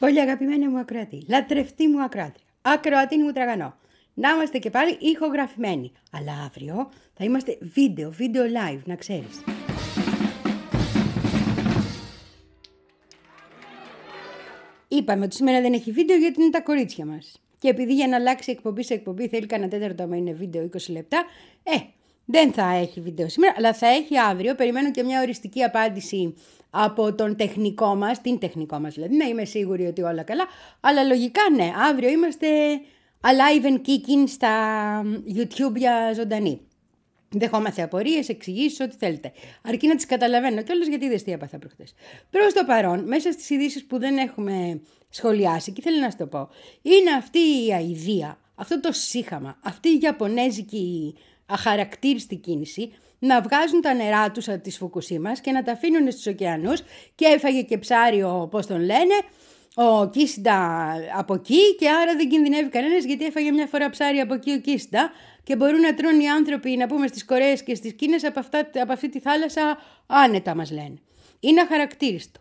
Πολύ αγαπημένη μου ακροατή, λατρευτή μου ακράτρια, ακροατή μου τραγανό. Να είμαστε και πάλι ηχογραφημένοι. Αλλά αύριο θα είμαστε βίντεο, βίντεο live, να ξέρεις. Είπαμε ότι σήμερα δεν έχει βίντεο γιατί είναι τα κορίτσια μας. Και επειδή για να αλλάξει εκπομπή σε εκπομπή θέλει κανένα τέταρτο άμα είναι βίντεο 20 λεπτά, ε, δεν θα έχει βίντεο σήμερα, αλλά θα έχει αύριο. Περιμένω και μια οριστική απάντηση από τον τεχνικό μας, την τεχνικό μας δηλαδή, να είμαι σίγουρη ότι όλα καλά. Αλλά λογικά ναι, αύριο είμαστε alive and kicking στα YouTube για ζωντανή. Δεχόμαστε απορίες, εξηγήσεις, ό,τι θέλετε. Αρκεί να τις καταλαβαίνω κιόλας γιατί δεν τι έπαθα προχτές. Προς το παρόν, μέσα στις ειδήσεις που δεν έχουμε σχολιάσει, και θέλω να σου το πω, είναι αυτή η αηδία, αυτό το σύχαμα, αυτή η Ιαπωνέζικη αχαρακτήριστη κίνηση να βγάζουν τα νερά τους από τις Φουκουσίμας και να τα αφήνουν στους ωκεανούς και έφαγε και ψάριο, πώς τον λένε, ο Κίσιντα από εκεί και άρα δεν κινδυνεύει κανένας γιατί έφαγε μια φορά ψάρι από εκεί ο Κίσιντα και μπορούν να τρώνε οι άνθρωποι να πούμε στις Κορέες και στις Κίνες από, αυτά, από αυτή τη θάλασσα άνετα μας λένε. Είναι αχαρακτήριστο.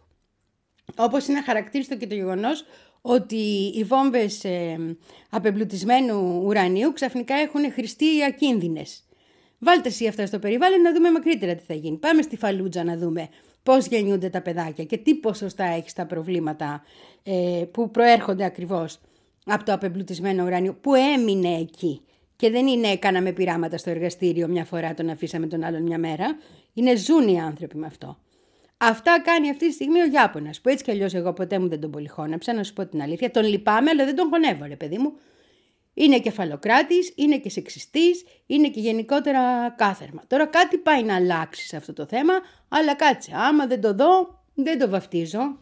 Όπως είναι αχαρακτήριστο και το γεγονός ότι οι βόμβες ε, απεμπλουτισμένου ουρανίου ξαφνικά έχουν χρηστεί ακίνδυνες. Βάλτε εσύ αυτά στο περιβάλλον να δούμε μακρύτερα τι θα γίνει. Πάμε στη Φαλούτζα να δούμε πώς γεννιούνται τα παιδάκια και τι ποσοστά έχει τα προβλήματα ε, που προέρχονται ακριβώς από το απεμπλουτισμένο ουράνιο που έμεινε εκεί. Και δεν είναι έκαναμε πειράματα στο εργαστήριο μια φορά τον αφήσαμε τον άλλον μια μέρα. Είναι ζουν οι άνθρωποι με αυτό. Αυτά κάνει αυτή τη στιγμή ο Ιάπωνα, που έτσι κι αλλιώς εγώ ποτέ μου δεν τον πολυχώνεψα, να σου πω την αλήθεια. Τον λυπάμαι, αλλά δεν τον χωνεύω, ρε παιδί μου. Είναι κεφαλοκράτης, είναι και σεξιστής, είναι και γενικότερα κάθερμα. Τώρα κάτι πάει να αλλάξει σε αυτό το θέμα, αλλά κάτσε, άμα δεν το δω, δεν το βαφτίζω.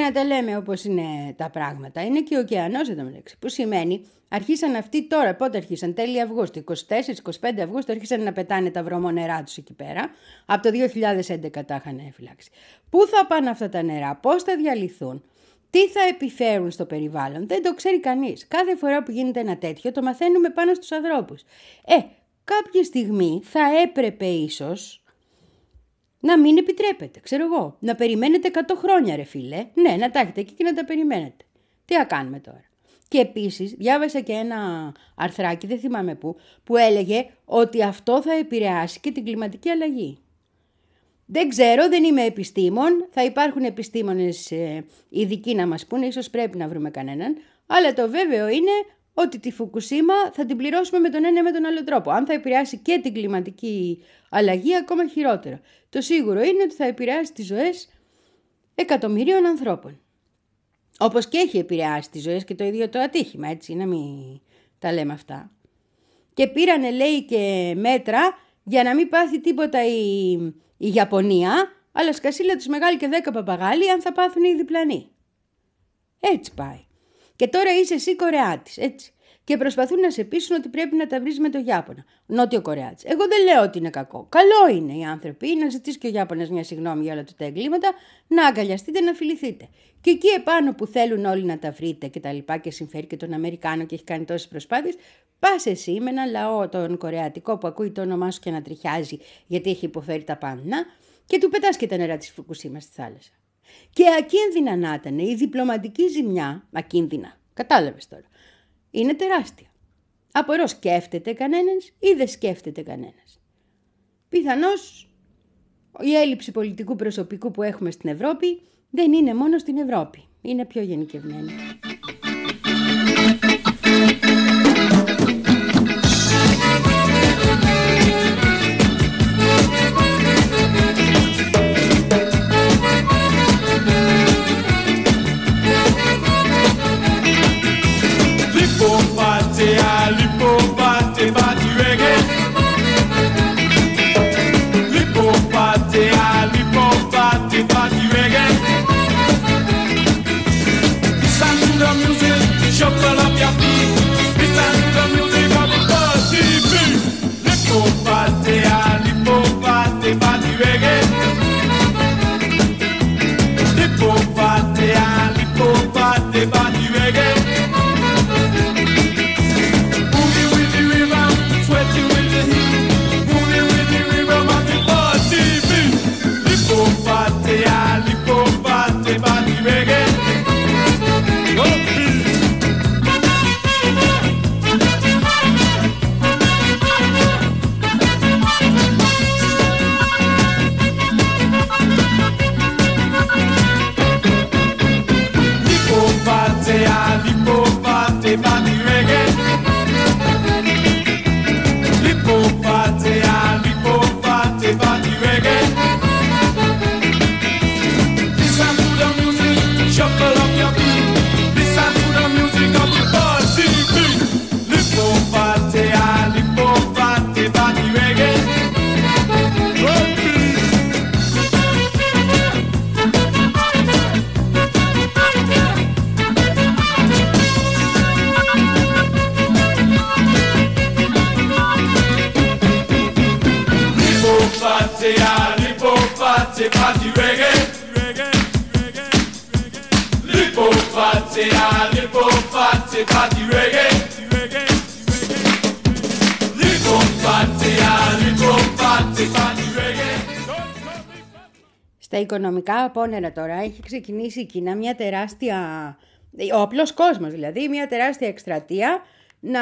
Να τα λέμε όπως είναι τα πράγματα. Είναι και ο ωκεανός εδώ μεταξύ. Που σημαίνει αρχίσαν αυτοί τώρα. Πότε αρχίσαν, τέλη Αυγούστου. 24-25 Αυγούστου αρχίσαν να πετάνε τα βρωμονερά τους εκεί πέρα. Από το 2011 τα είχαν φυλάξει. Πού θα πάνε αυτά τα νερά, πώς θα διαλυθούν; Τι θα επιφέρουν στο περιβάλλον, δεν το ξέρει κανείς. Κάθε φορά που γίνεται ένα τέτοιο το μαθαίνουμε πάνω στους ανθρώπους. Ε, κάποια στιγμή θα έπρεπε ίσως να μην επιτρέπετε, ξέρω εγώ. Να περιμένετε 100 χρόνια ρε φίλε. Ναι, να τα έχετε εκεί και να τα περιμένετε. Τι θα κάνουμε τώρα. Και επίσης διάβασα και ένα αρθράκι, δεν θυμάμαι πού, που έλεγε ότι αυτό θα επηρεάσει και την κλιματική αλλαγή. Δεν ξέρω, δεν είμαι επιστήμον. Θα υπάρχουν επιστήμονες ε, ειδικοί να μας πούνε, ίσως πρέπει να βρούμε κανέναν. Αλλά το βέβαιο είναι ότι τη Φουκουσίμα θα την πληρώσουμε με τον ένα ή με τον άλλο τρόπο. Αν θα επηρεάσει και την κλιματική αλλαγή, ακόμα χειρότερο. Το σίγουρο είναι ότι θα επηρεάσει τις ζωές εκατομμυρίων ανθρώπων. Όπως και έχει επηρεάσει τις ζωές και το ίδιο το ατύχημα, έτσι, να μην τα λέμε αυτά. Και πήρανε, λέει, και μέτρα για να μην πάθει τίποτα η, η Ιαπωνία, αλλά σκασίλα τους μεγάλη και δέκα παπαγάλοι αν θα πάθουν οι διπλανοί. Έτσι πάει. Και τώρα είσαι εσύ Κορεάτης, έτσι. Και προσπαθούν να σε πείσουν ότι πρέπει να τα βρεις με το Ιάπωνα. Νότιο Κορεάτης. Εγώ δεν λέω ότι είναι κακό. Καλό είναι οι άνθρωποι να ζητήσει και ο Ιάπωνας μια συγγνώμη για όλα τα εγκλήματα, να αγκαλιαστείτε, να φιληθείτε. Και εκεί επάνω που θέλουν όλοι να τα βρείτε και τα λοιπά και συμφέρει και τον Αμερικάνο και έχει κάνει τόσες προσπάθειες, πας εσύ με ένα λαό τον Κορεατικό που ακούει το όνομά σου και να τριχιάζει γιατί έχει υποφέρει τα πάντα και του πετάς και τα νερά της Φουκουσίμα στη θάλασσα. Και ακίνδυνα να ήταν η διπλωματική ζημιά, ακίνδυνα, κατάλαβες τώρα, είναι τεράστια. Απορώ σκέφτεται κανένας ή δεν σκέφτεται κανένας. Πιθανώς η έλλειψη πολιτικού προσωπικού που έχουμε στην Ευρώπη δεν είναι μόνο στην Ευρώπη. Είναι πιο γενικευμένη. Στα οικονομικά απόνερα τώρα έχει ξεκινήσει η Κίνα μια τεράστια, ο απλός κόσμος δηλαδή, μια τεράστια εκστρατεία να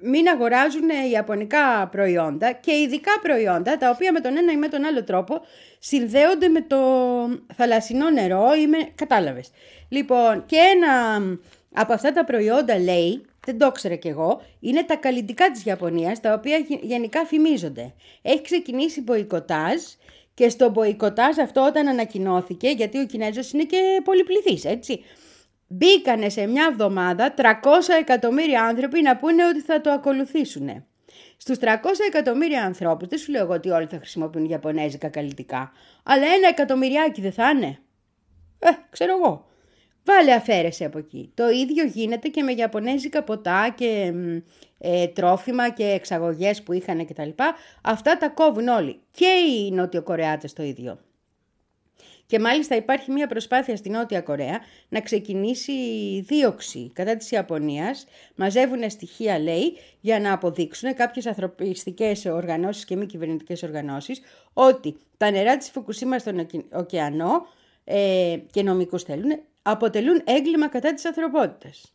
μην αγοράζουν ιαπωνικά προϊόντα και ειδικά προϊόντα τα οποία με τον ένα ή με τον άλλο τρόπο συνδέονται με το θαλασσινό νερό ή με... κατάλαβες. Λοιπόν, και ένα από αυτά τα προϊόντα λέει, δεν το ήξερα κι εγώ, είναι τα καλλιτικά της Ιαπωνίας, τα οποία γενικά φημίζονται. Έχει ξεκινήσει μποϊκοτάζ και στο μποϊκοτάζ αυτό όταν ανακοινώθηκε, γιατί ο Κινέζος είναι και πολυπληθής, έτσι, μπήκανε σε μια εβδομάδα 300 εκατομμύρια άνθρωποι να πούνε ότι θα το ακολουθήσουν. Στους 300 εκατομμύρια ανθρώπους, δεν σου λέω εγώ ότι όλοι θα χρησιμοποιούν Ιαπωνέζικα καλλιτικά, αλλά ένα εκατομμυριάκι δεν θα είναι. Ε, ξέρω εγώ. Βάλε αφαίρεση από εκεί. Το ίδιο γίνεται και με Ιαπωνέζικα ποτά και ε, τρόφιμα και εξαγωγές που είχαν κτλ. Αυτά τα κόβουν όλοι. Και οι Νότιο-Κορεάτες το ίδιο. Και μάλιστα υπάρχει μια προσπάθεια στη Νότια Κορέα να ξεκινήσει δίωξη κατά της Ιαπωνίας. Μαζεύουν στοιχεία, λέει, για να αποδείξουν κάποιες ανθρωπιστικές οργανώσεις και μη κυβερνητικές οργανώσεις ότι τα νερά της Φουκουσίμα στον ωκεανό ε, και νομικούς θέλουν, αποτελούν έγκλημα κατά της ανθρωπότητας.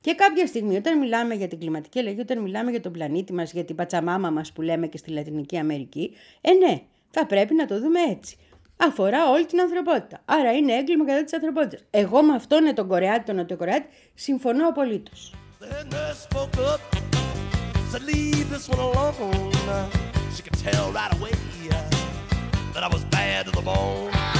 Και κάποια στιγμή όταν μιλάμε για την κλιματική αλλαγή, όταν μιλάμε για τον πλανήτη μας, για την πατσαμάμα μας που λέμε και στη Λατινική Αμερική, ε ναι, θα πρέπει να το δούμε έτσι αφορά όλη την ανθρωπότητα. Άρα είναι έγκλημα κατά της ανθρωπότητας. Εγώ με αυτόν τον Κορεάτη, τον Νοτιοκορεάτη, συμφωνώ απολύτως. Bad to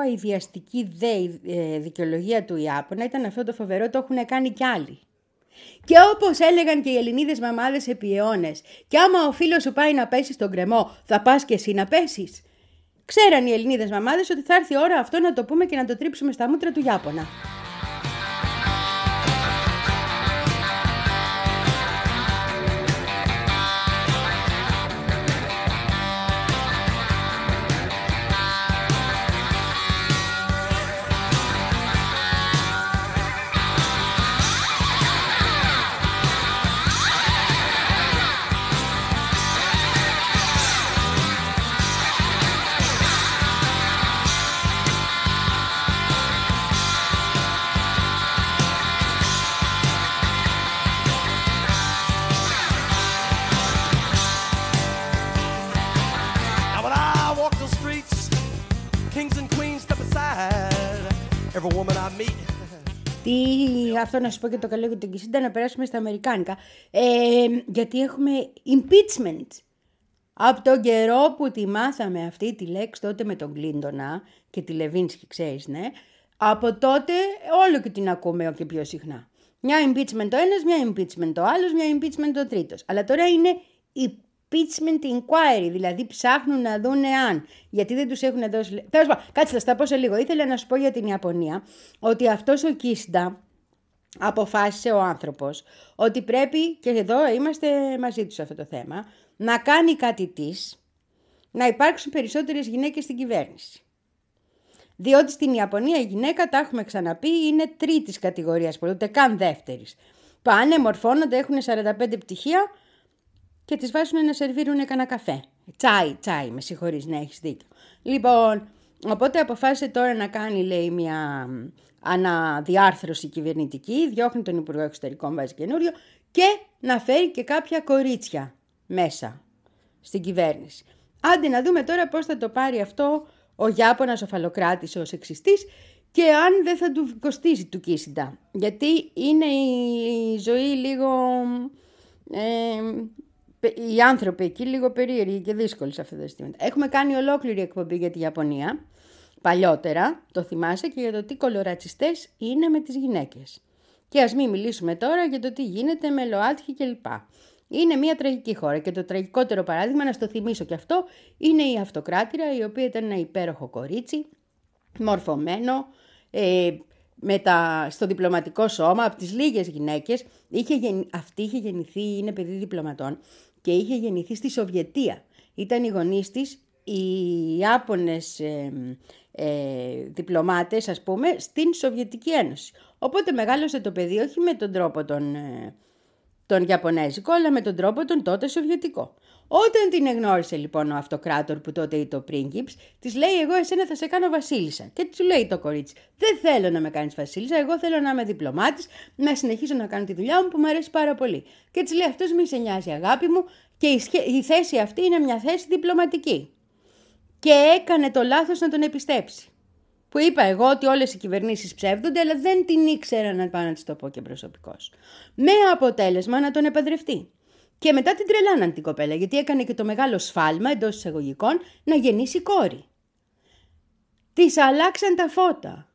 Αειδιαστική δε ε, δικαιολογία του Ιάπωνα ήταν αυτό το φοβερό το έχουν κάνει κι άλλοι. Και όπως έλεγαν και οι Ελληνίδες μαμάδες επί αιώνες, και άμα ο φίλος σου πάει να πέσει στον κρεμό, θα πας και εσύ να πέσεις. Ξέραν οι Ελληνίδες μαμάδες ότι θα έρθει η ώρα αυτό να το πούμε και να το τρίψουμε στα μούτρα του Ιάπωνα. Αυτό να σου πω και το καλό για τον Κισίντα να περάσουμε στα Αμερικάνικα. Ε, γιατί έχουμε impeachment. Από τον καιρό που τη μάθαμε αυτή τη λέξη τότε με τον Κλίντονα και τη Λεβίνσκι, ξέρεις, ναι, από τότε όλο και την ακούμε και πιο συχνά. Μια impeachment το ένας, μια impeachment το άλλος, μια impeachment το τρίτος. Αλλά τώρα είναι impeachment inquiry, δηλαδή ψάχνουν να δουν αν. Γιατί δεν τους έχουν δώσει. Τέλος πάντων, κάτσε, θα στα πω σε λίγο. Ήθελα να σου πω για την Ιαπωνία ότι αυτός ο Κίσντα αποφάσισε ο άνθρωπος ότι πρέπει, και εδώ είμαστε μαζί τους σε αυτό το θέμα, να κάνει κάτι της, να υπάρξουν περισσότερες γυναίκες στην κυβέρνηση. Διότι στην Ιαπωνία η γυναίκα, τα έχουμε ξαναπεί, είναι τρίτης κατηγορίας, ούτε καν δεύτερης. Πάνε, μορφώνονται, έχουν 45 πτυχία και τις βάζουν να σερβίρουν κανένα καφέ. Τσάι, τσάι, με συγχωρείς, να έχεις δίκιο. Λοιπόν, οπότε αποφάσισε τώρα να κάνει, λέει, μια αναδιάρθρωση κυβερνητική, διώχνει τον Υπουργό Εξωτερικών, βάζει καινούριο και να φέρει και κάποια κορίτσια μέσα στην κυβέρνηση. Άντε να δούμε τώρα πώς θα το πάρει αυτό ο Γιάπωνας ο Φαλοκράτης ο σεξιστής και αν δεν θα του κοστίσει του Κίσιντα. Γιατί είναι η ζωή λίγο... Ε, οι άνθρωποι εκεί λίγο περίεργοι και δύσκολοι σε αυτά τα ζητήματα. Έχουμε κάνει ολόκληρη εκπομπή για τη Ιαπωνία, παλιότερα, το θυμάσαι, και για το τι κολορατσιστές είναι με τις γυναίκες. Και ας μην μιλήσουμε τώρα για το τι γίνεται με ΛΟΑΤΧΙ κλπ. Είναι μια τραγική χώρα και το τραγικότερο παράδειγμα, να στο θυμίσω και αυτό, είναι η Αυτοκράτηρα, η οποία ήταν ένα υπέροχο κορίτσι, μορφωμένο, ε, με τα, στο διπλωματικό σώμα, από τις λίγες γυναίκες, είχε, αυτή είχε γεννηθεί, είναι παιδί διπλωματών, και είχε γεννηθεί στη Σοβιετία. Ήταν οι γονείς της οι Ιάπωνες ε, ε, διπλωμάτες, ας πούμε, στην Σοβιετική Ένωση. Οπότε μεγάλωσε το παιδί όχι με τον τρόπο τον, ε, τον Ιαπωνέζικο, αλλά με τον τρόπο τον τότε Σοβιετικό. Όταν την εγνώρισε λοιπόν ο αυτοκράτορ που τότε ήταν ο πρίγκιπς, της λέει: Εγώ εσένα θα σε κάνω βασίλισσα. Και του λέει το κορίτσι: Δεν θέλω να με κάνεις βασίλισσα, εγώ θέλω να είμαι διπλωμάτης, να συνεχίσω να κάνω τη δουλειά μου που μου αρέσει πάρα πολύ. Και της λέει: Αυτός μη σε νοιάζει, αγάπη μου, και η θέση αυτή είναι μια θέση διπλωματική. Και έκανε το λάθος να τον επιστέψει. Που είπα εγώ ότι όλες οι κυβερνήσεις ψεύδονται, αλλά δεν την ήξερα να πάω να της το πω και προσωπικώς. Με αποτέλεσμα να τον επαδρευτεί. Και μετά την τρελάναν την κοπέλα, γιατί έκανε και το μεγάλο σφάλμα εντός εισαγωγικών να γεννήσει κόρη. Της αλλάξαν τα φώτα.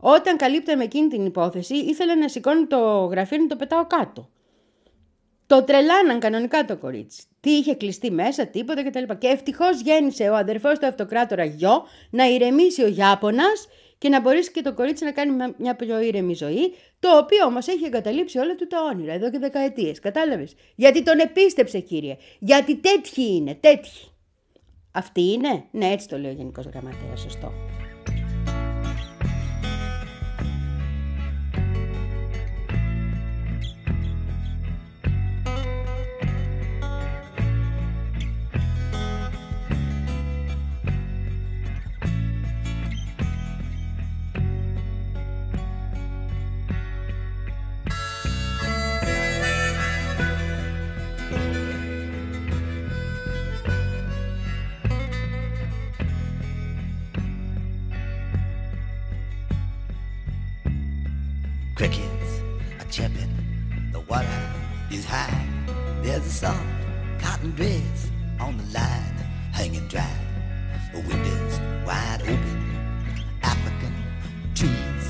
Όταν καλύπταμε εκείνη την υπόθεση, ήθελα να σηκώνω το γραφείο να το πετάω κάτω. Το τρελάναν κανονικά το κορίτσι. Τι είχε κλειστεί μέσα, τίποτα κτλ. Και ευτυχώς γέννησε ο αδερφός του αυτοκράτορα γιο να ηρεμήσει ο Ιάπωνα και να μπορέσει και το κορίτσι να κάνει μια πιο ήρεμη ζωή, το οποίο όμως έχει εγκαταλείψει όλα του τα όνειρα εδώ και δεκαετίες. Κατάλαβες; Γιατί τον επίστεψε, κύριε. Γιατί τέτοιοι είναι, τέτοιοι. Αυτή είναι; Ναι, έτσι το λέει ο Γενικός Γραμματέας, σωστό. soft cotton dress on the line, hanging dry. The windows wide open, African trees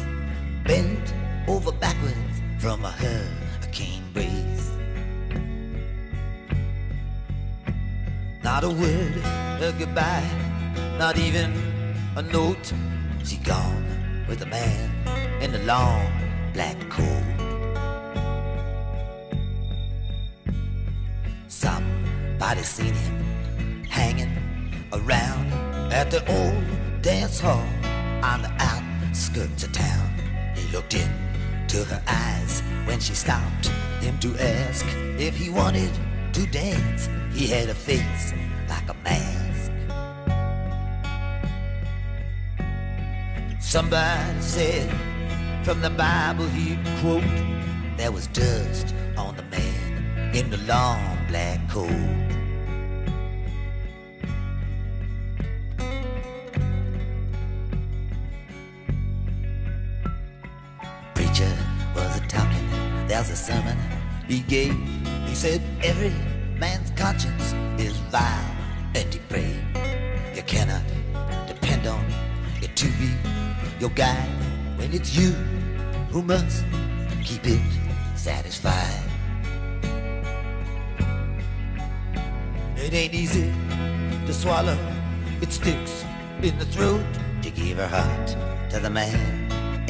bent over backwards from a hurricane breeze. Not a word, of goodbye, not even a note. She gone with a man in the long black coat. Everybody's seen him hanging around at the old dance hall on the outskirts of town. He looked into her eyes when she stopped him to ask if he wanted to dance. He had a face like a mask. Somebody said from the Bible he'd quote, there was dust on the man in the long black coat. A sermon he gave. He said every man's conscience is vile and depraved. You cannot depend on it to be your guide when it's you who must keep it satisfied. It ain't easy to swallow, it sticks in the throat to give her heart to the man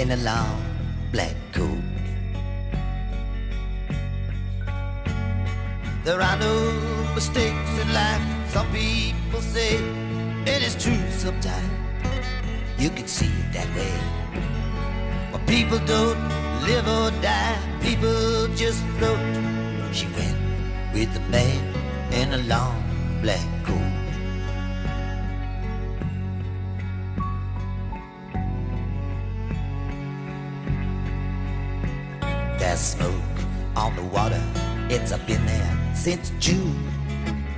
in a long black coat. There are no mistakes in life, some people say, and it's true sometimes. You can see it that way. But people don't live or die, people just float. She went with the man in a long black coat. There's smoke on the water, it's up in there since June.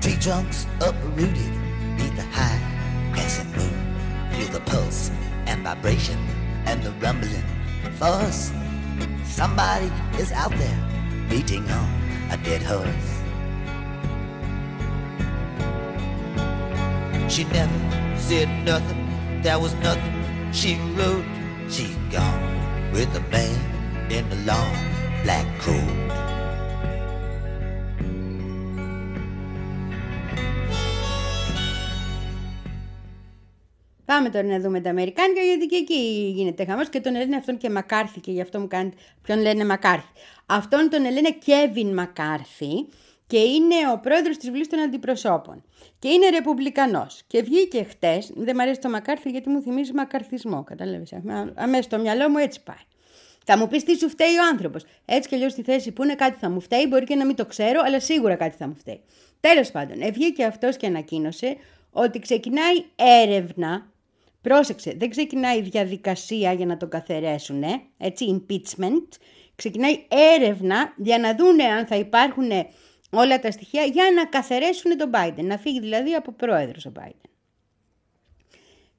Tree trunks uprooted beneath the high crescent moon. Feel the pulse and vibration and the rumbling force. Somebody is out there beating on a dead horse. She never said nothing, there was nothing she wrote. She gone with a man in the long black coat. Πάμε τώρα να δούμε τα Αμερικάνικα γιατί και εκεί γίνεται χαμός και τον λένε αυτόν και Μακάρθη και γι' αυτό μου κάνει ποιον λένε Μακάρθη. Αυτόν τον λένε Κέβιν Μακάρθη και είναι ο πρόεδρος της Βουλής των Αντιπροσώπων. Και είναι ρεπουμπλικανός. Και βγήκε χτες, δεν μου αρέσει το Μακάρθη γιατί μου θυμίζει μακαρθισμό. Κατάλαβες. Αμέσω στο μυαλό μου έτσι πάει. Θα μου πεις τι σου φταίει ο άνθρωπος. Έτσι κι αλλιώς στη θέση που είναι κάτι θα μου φταίει, μπορεί και να μην το ξέρω, αλλά σίγουρα κάτι θα μου φταίει. Τέλος πάντων, βγήκε αυτός και ανακοίνωσε ότι ξεκινάει έρευνα Πρόσεξε, δεν ξεκινάει διαδικασία για να τον καθαιρέσουν, έτσι, impeachment. Ξεκινάει έρευνα για να δούνε αν θα υπάρχουν όλα τα στοιχεία για να καθαιρέσουν τον Biden, να φύγει δηλαδή από πρόεδρος ο Biden.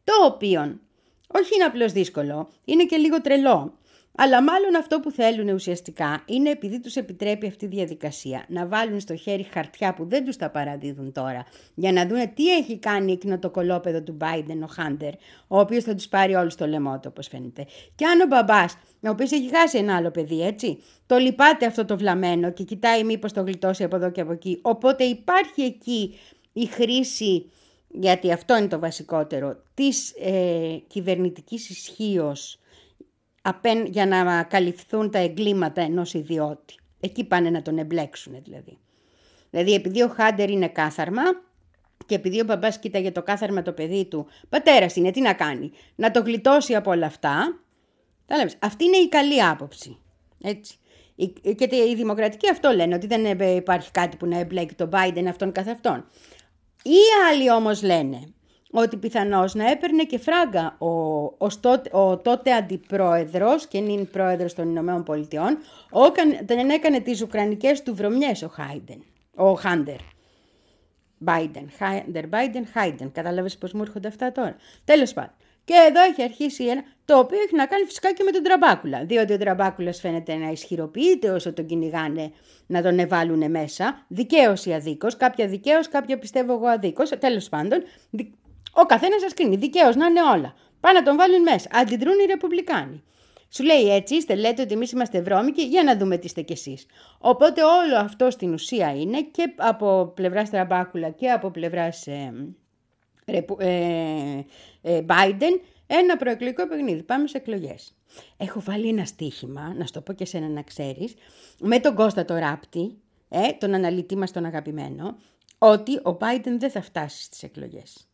Το οποίο όχι είναι απλώς δύσκολο, είναι και λίγο τρελό. Αλλά μάλλον αυτό που θέλουν ουσιαστικά είναι επειδή τους επιτρέπει αυτή η διαδικασία να βάλουν στο χέρι χαρτιά που δεν τους τα παραδίδουν τώρα για να δουν τι έχει κάνει εκείνο το κολόπεδο του Biden, ο Χάντερ, ο οποίος θα τους πάρει όλους το λαιμό του όπως φαίνεται. Και αν ο μπαμπάς, ο οποίος έχει χάσει ένα άλλο παιδί έτσι, το λυπάται αυτό το βλαμμένο και κοιτάει μήπως το γλιτώσει από εδώ και από εκεί. Οπότε υπάρχει εκεί η χρήση γιατί αυτό είναι το βασικότερο, της ε, κυβερνητικής ισχύως για να καλυφθούν τα εγκλήματα ενός ιδιώτη. Εκεί πάνε να τον εμπλέξουν δηλαδή. Δηλαδή επειδή ο Χάντερ είναι κάθαρμα και επειδή ο μπαμπάς κοίταγε το κάθαρμα το παιδί του, πατέρας είναι, τι να κάνει, να το γλιτώσει από όλα αυτά. Αυτή είναι η καλή άποψη. Έτσι. Και οι δημοκρατικοί αυτό λένε, ότι δεν υπάρχει κάτι που να εμπλέκει τον Biden αυτόν καθ' αυτόν. Οι άλλοι όμως λένε ότι πιθανώς να έπαιρνε και φράγκα ο, ο, ο τότε αντιπρόεδρος και νυν πρόεδρος των Ηνωμένων Πολιτειών όταν έκανε τις ουκρανικές του βρωμιές ο Χάιντεν, ο Χάντερ. Biden, Χάιντερ, Biden, Χάιντεν. Κατάλαβες πώς μου έρχονται αυτά τώρα. Τέλος πάντων. Και εδώ έχει αρχίσει ένα, το οποίο έχει να κάνει φυσικά και με τον Τραμπάκουλα. Διότι ο Τραμπάκουλας φαίνεται να ισχυροποιείται όσο τον κυνηγάνε να τον εβάλουν μέσα. Δικαίω ή αδίκως. Κάποια δικαίως, κάποια πιστεύω εγώ αδίκως. Τέλος πάντων, ο καθένας σα κρίνει. Δικαίως να είναι όλα. Πάνε να τον βάλουν μέσα. Αντιδρούν οι Ρεπουμπλικάνοι. Σου λέει έτσι, είστε, λέτε ότι εμείς είμαστε βρώμικοι, για να δούμε τι είστε κι εσείς. Οπότε όλο αυτό στην ουσία είναι και από πλευρά Τραμπάκουλα και από πλευρά ε, ε, ε, Biden ένα προεκλογικό παιχνίδι. Πάμε σε εκλογές. Έχω βάλει ένα στοίχημα, να σου το πω και σένα να ξέρεις, με τον Κώστα το Ράπτη, ε, τον αναλυτή μας τον αγαπημένο, ότι ο Biden δεν θα φτάσει στις εκλογές.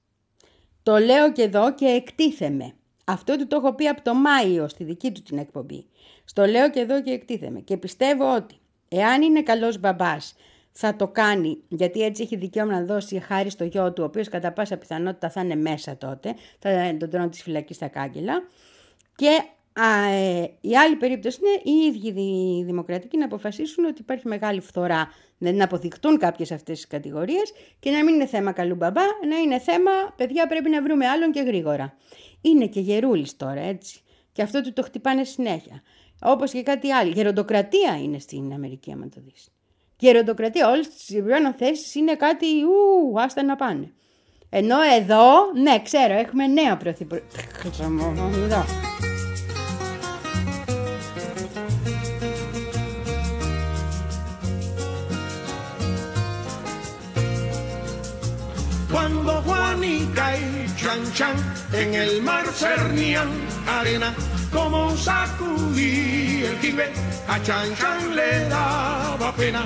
Το λέω και εδώ και εκτίθεμαι. Αυτό του το έχω πει από το Μάιο στη δική του την εκπομπή. Στο λέω και εδώ και εκτίθεμαι. Και πιστεύω ότι εάν είναι καλός μπαμπάς θα το κάνει γιατί έτσι έχει δικαίωμα να δώσει χάρη στο γιο του ο οποίος κατά πάσα πιθανότητα θα είναι μέσα τότε. Θα τον τρώνε της φυλακής στα κάγκελα. Και Α, ε, η άλλη περίπτωση είναι οι ίδιοι οι δημοκρατικοί να αποφασίσουν ότι υπάρχει μεγάλη φθορά, δηλαδή να αποδεικτούν κάποιες αυτές τις κατηγορίες και να μην είναι θέμα καλού μπαμπά, να είναι θέμα παιδιά πρέπει να βρούμε άλλον και γρήγορα. Είναι και γερούλης τώρα έτσι και αυτό του το χτυπάνε συνέχεια. Όπως και κάτι άλλο. Γεροντοκρατία είναι στην Αμερική άμα το δεις. Γεροντοκρατία, όλες τις θέσεις είναι κάτι ου, άστα να πάνε. Ενώ εδώ, ναι ξέρω, έχουμε νέα πρωθυπουργό. Chan Chan en el mar cernían arena, como sacudí el jibe, a Chan Chan le daba pena.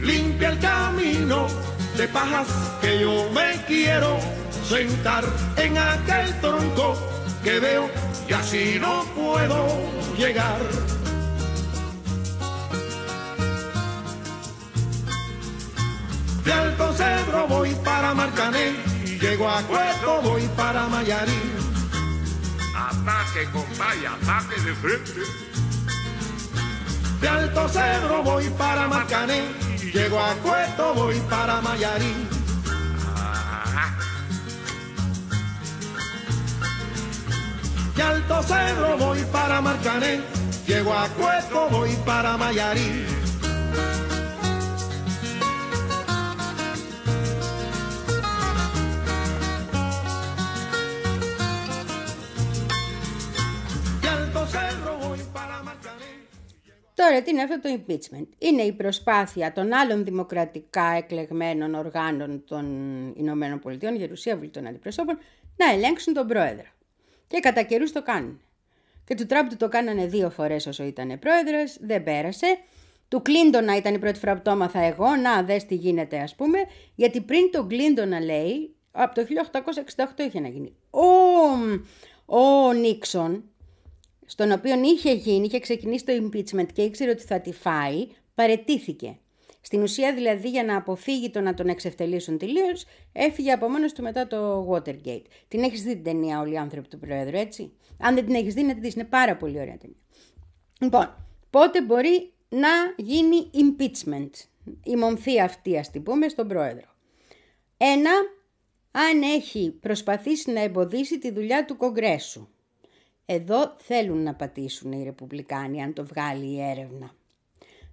Limpia el camino de pajas que yo me quiero sentar en aquel tronco que veo y así no puedo llegar. De Alto Cedro voy para Marcané y llego a Cueto voy para Mayarín. Ataque, compadre, ataque de frente. De Alto Cedro voy para Marcané y llego a Cueto voy para Mayarín. De Alto Cedro voy para Marcané, llego a Cueto voy para Mayarín. De Alto Cedro voy para Marcané. Τώρα τι είναι αυτό το impeachment; Είναι η προσπάθεια των άλλων δημοκρατικά εκλεγμένων οργάνων των Ηνωμένων Πολιτειών, Γερουσία Βουλή των Αντιπροσώπων, να ελέγξουν τον πρόεδρο. Και κατά καιρούς το κάνουν. Και του Τραμπ του το κάνανε δύο φορές όσο ήταν πρόεδρος, δεν πέρασε. Του Κλίντονα ήταν η πρώτη φορά που το έμαθα εγώ, να δες τι γίνεται ας πούμε, γιατί πριν τον Κλίντονα λέει, από το 1868 είχε να γίνει. Ο, ο Νίξον, στον οποίο είχε γίνει, είχε ξεκινήσει το impeachment και ήξερε ότι θα τη φάει, παρετήθηκε. Στην ουσία δηλαδή για να αποφύγει το να τον εξευτελίσουν τελείως, έφυγε από μόνος του μετά το Watergate. Την έχεις δει την ταινία Όλοι οι άνθρωποι του Πρόεδρου, έτσι; Αν δεν την έχεις δει, να την δεις. Είναι πάρα πολύ ωραία ταινία. Λοιπόν, πότε μπορεί να γίνει impeachment, η μομφή αυτή, ας την πούμε, στον Πρόεδρο. Ένα, αν έχει προσπαθήσει να εμποδίσει τη δουλειά του Κογκρέσου. Εδώ θέλουν να πατήσουν οι Ρεπουμπλικάνοι αν το βγάλει η έρευνα.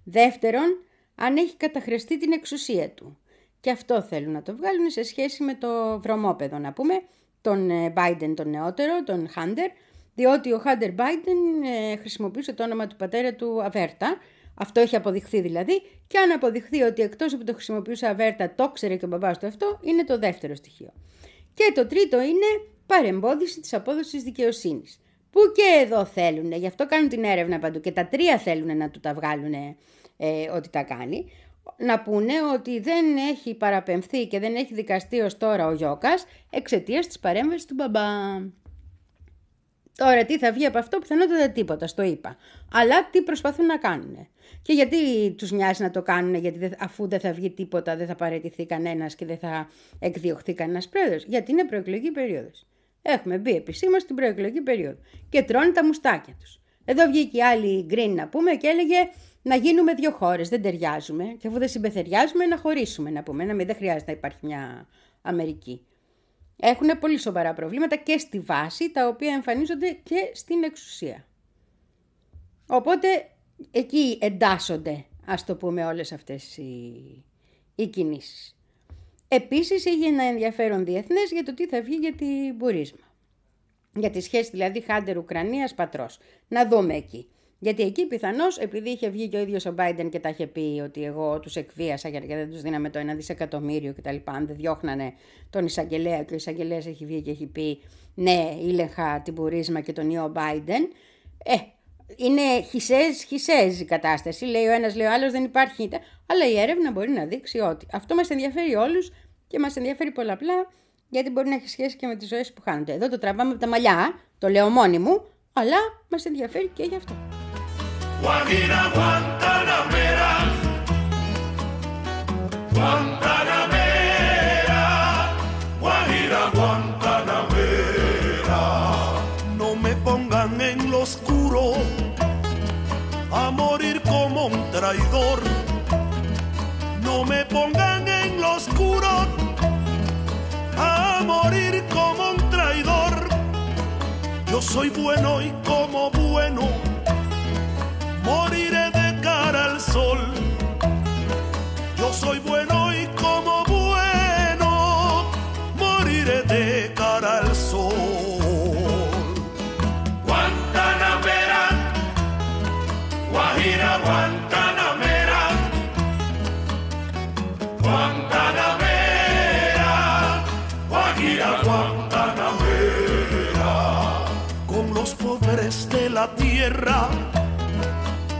Δεύτερον, αν έχει καταχρεστεί την εξουσία του. Και αυτό θέλουν να το βγάλουν σε σχέση με το βρωμόπεδο, να πούμε, τον ε, Biden τον νεότερο, τον Χάντερ, διότι ο Χάντερ Biden ε, χρησιμοποιούσε το όνομα του πατέρα του Αβέρτα. Αυτό έχει αποδειχθεί δηλαδή και αν αποδειχθεί ότι εκτός από το χρησιμοποιούσε Αβέρτα το ξέρει και ο μπαμπάς του αυτό, είναι το δεύτερο στοιχείο. Και το τρίτο είναι παρεμπόδιση της απόδοσης δικαιοσύνης. Που και εδώ θέλουν, γι' αυτό κάνουν την έρευνα παντού και τα τρία θέλουν να του τα βγάλουν ε, ότι τα κάνει. Να πούνε ότι δεν έχει παραπεμφθεί και δεν έχει δικαστεί ως τώρα ο Γιώκας εξαιτίας της παρέμβασης του μπαμπά. Τώρα τι θα βγει από αυτό, πιθανότατα τίποτα, στο είπα. Αλλά τι προσπαθούν να κάνουν. Και γιατί τους νοιάζει να το κάνουν, γιατί δεν- αφού δεν θα βγει τίποτα, δεν θα παραιτηθεί κανένας και δεν θα εκδιωχθεί κανένας πρόεδρος. Γιατί είναι προεκλογική περίοδος. Έχουμε μπει επισήμως στην προεκλογική περίοδο. Και τρώνε τα μουστάκια τους. Εδώ βγήκε η άλλη Green να πούμε και έλεγε να γίνουμε δύο χώρες, δεν ταιριάζουμε. Και αφού δεν συμπεθεριάζουμε να χωρίσουμε να πούμε, να μην δεν χρειάζεται να υπάρχει μια Αμερική έχουν πολύ σοβαρά προβλήματα και στη βάση, τα οποία εμφανίζονται και στην εξουσία. Οπότε εκεί εντάσσονται, ας το πούμε, όλες αυτές οι, οι κινήσεις. Επίσης έγινε ένα ενδιαφέρον διεθνές για το τι θα βγει για την μπουρίσμα. Για τη σχέση δηλαδή Χάντερ-Ουκρανίας πατρός. Να δούμε εκεί. Γιατί εκεί πιθανώς, επειδή είχε βγει και ο ίδιος ο Biden και τα είχε πει ότι εγώ τους εκβίασα γιατί δεν τους δίναμε το ένα δισεκατομμύριο κτλ. Αν δεν διώχνανε τον εισαγγελέα και ο εισαγγελέας έχει βγει και έχει πει ναι, ήλεγχα την πουρίσμα και τον ιό Biden. Ε, είναι χισέζ, χισέζ η κατάσταση. Λέει ο ένας, λέει ο άλλος, δεν υπάρχει. Αλλά η έρευνα μπορεί να δείξει ότι. Αυτό μας ενδιαφέρει όλους και μας ενδιαφέρει πολλαπλά γιατί μπορεί να έχει σχέση και με τις ζωές που χάνονται. Εδώ το τραβάμε από τα μαλλιά, το λέω μόνη μου, αλλά μας ενδιαφέρει και γι' αυτό. Guajira Guantanamera, Guantanamera, Guajira Guantanamera. no me pongan en lo oscuro a morir como un traidor. No me pongan en lo oscuro a morir como un traidor. Yo soy bueno y como bueno moriré de cara al sol. Yo soy bueno y como bueno moriré de cara al sol. Guantanamera, Guajira Guantanamera, Guantanamera, Guajira Guantanamera. con los pobres de la tierra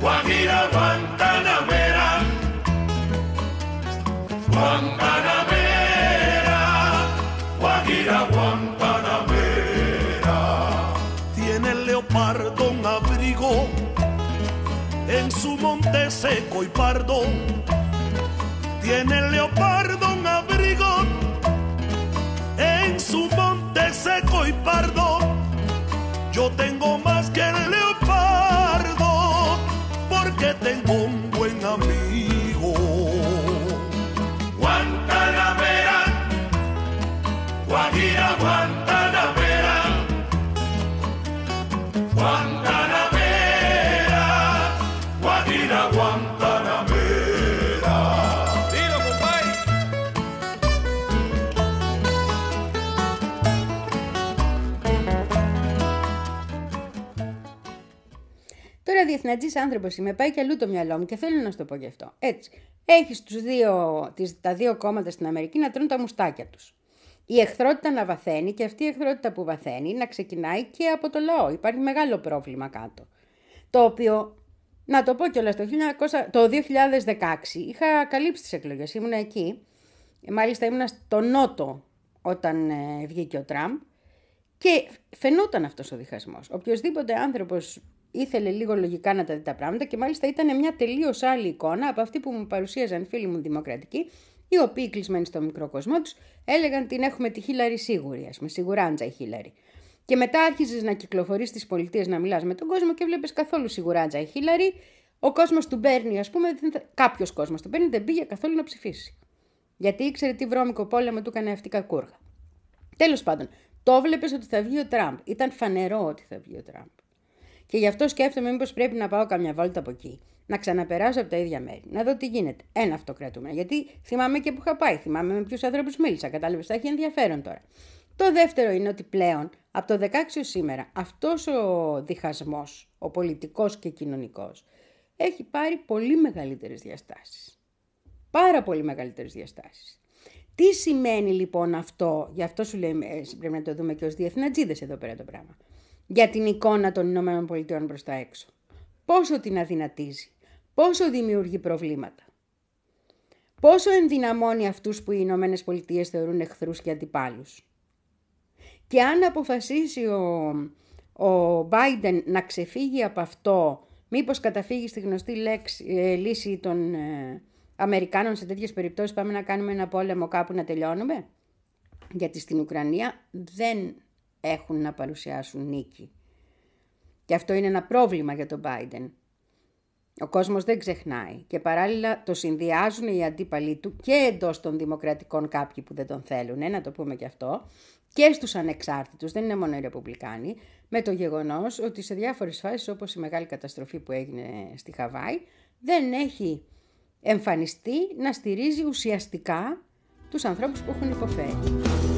Guajira, Guantanamera, Guantanamera, Guajira, Guantanamera. Tiene el leopardo un abrigo en su monte seco y pardo. Tiene el leopardo un abrigo en su monte seco y pardo. Yo tengo más que el leopardo porque tengo un buen amigo. Guantanamera, Guajira, Guantanamera, διεθνατζή άνθρωπος είμαι, πάει και αλλού το μυαλό μου και θέλω να σου το πω γι' αυτό. Έτσι. Έχεις τους δύο, τις, τα δύο κόμματα στην Αμερική να τρώνε τα μουστάκια τους. Η εχθρότητα να βαθαίνει και αυτή η εχθρότητα που βαθαίνει να ξεκινάει και από το λαό. Υπάρχει μεγάλο πρόβλημα κάτω. Το οποίο, να το πω κιόλας, το, 1900, το 2016 είχα καλύψει τις εκλογές, ήμουν εκεί. Ε, Μάλιστα ήμουν στο Νότο όταν ε, βγήκε ο Τραμπ και φαινόταν αυτός ο διχασμός. Οποιοδήποτε άνθρωπος ήθελε λίγο λογικά να τα δει τα πράγματα και μάλιστα ήταν μια τελείως άλλη εικόνα από αυτή που μου παρουσίαζαν φίλοι μου δημοκρατικοί, οι οποίοι κλεισμένοι στο μικρό κόσμο τους έλεγαν την έχουμε τη Χίλαρη σίγουρη, ας πούμε, σιγουράντζα η Χίλαρη. Και μετά άρχιζες να κυκλοφορείς στις πολιτείες να μιλάς με τον κόσμο και βλέπεις καθόλου σιγουράντζα η Χίλαρη. Ο κόσμος του παίρνει, ας πούμε, κάποιος κόσμος του παίρνει, δεν πήγε καθόλου να ψηφίσει. Γιατί ήξερε τι βρώμικο πόλεμο του έκανε αυτή η κακούργα. Τέλος πάντων, το βλέπεις ότι θα βγει ο Τραμπ. Ήταν φανερό ότι θα βγει ο Τραμπ. Και γι' αυτό σκέφτομαι μήπως πρέπει να πάω καμιά βόλτα από εκεί. Να ξαναπεράσω από τα ίδια μέρη. Να δω τι γίνεται. Ένα αυτό κρατούμε. Γιατί θυμάμαι και που είχα πάει. Θυμάμαι με ποιους ανθρώπους μίλησα. Κατάλαβες, θα έχει ενδιαφέρον τώρα. Το δεύτερο είναι ότι πλέον από το 16 ως σήμερα αυτός ο διχασμός, ο πολιτικός και κοινωνικός, έχει πάρει πολύ μεγαλύτερες διαστάσεις. Πάρα πολύ μεγαλύτερες διαστάσεις. Τι σημαίνει λοιπόν αυτό, γι' αυτό σου λέει, ε, πρέπει να το δούμε και ως διεθνατζίδες εδώ πέρα το πράγμα, για την εικόνα των Ηνωμένων Πολιτειών προς τα έξω. Πόσο την αδυνατίζει, πόσο δημιουργεί προβλήματα. Πόσο ενδυναμώνει αυτούς που οι Ηνωμένες Πολιτείες θεωρούν εχθρούς και αντιπάλους. Και αν αποφασίσει ο, ο Biden να ξεφύγει από αυτό, μήπως καταφύγει στη γνωστή λέξη, ε, λύση των ε, Αμερικάνων σε τέτοιες περιπτώσεις πάμε να κάνουμε ένα πόλεμο κάπου να τελειώνουμε; Γιατί στην Ουκρανία δεν έχουν να παρουσιάσουν νίκη. Και αυτό είναι ένα πρόβλημα για τον Biden. Ο κόσμος δεν ξεχνάει και παράλληλα το συνδυάζουν οι αντίπαλοι του και εντός των δημοκρατικών κάποιοι που δεν τον θέλουν, να το πούμε και αυτό, και στους ανεξάρτητους, δεν είναι μόνο οι Ρεπουμπλικάνοι, με το γεγονός ότι σε διάφορες φάσεις όπως η μεγάλη καταστροφή που έγινε στη Χαβάη δεν έχει εμφανιστεί να στηρίζει ουσιαστικά τους ανθρώπους που έχουν υποφέρει.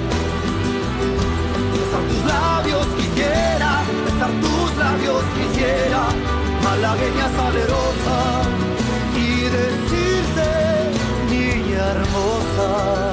besar tus labios quisiera, malagueña salerosa, y decirte, niña hermosa.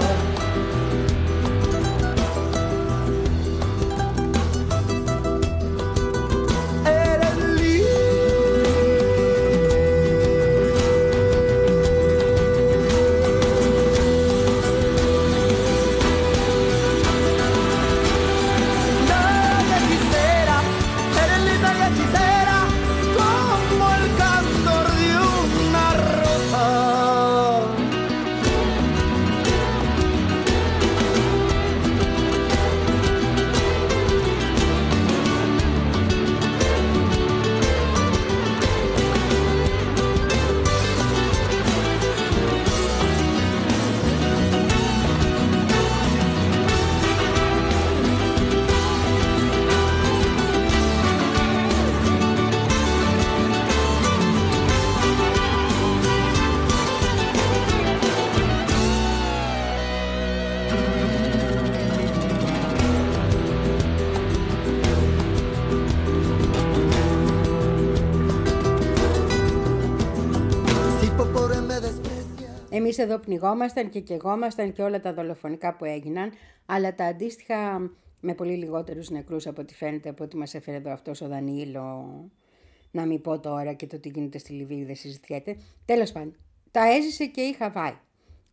Εμείς εδώ πνιγόμασταν και κεγόμασταν και όλα τα δολοφονικά που έγιναν, αλλά τα αντίστοιχα με πολύ λιγότερους νεκρούς από ό,τι φαίνεται από ό,τι μας έφερε εδώ αυτός ο Δανίλο, να μην πω τώρα και το τι γίνεται στη Λιβύη δεν συζητιέται. Τέλος πάντων, τα έζησε και η Χαβάη.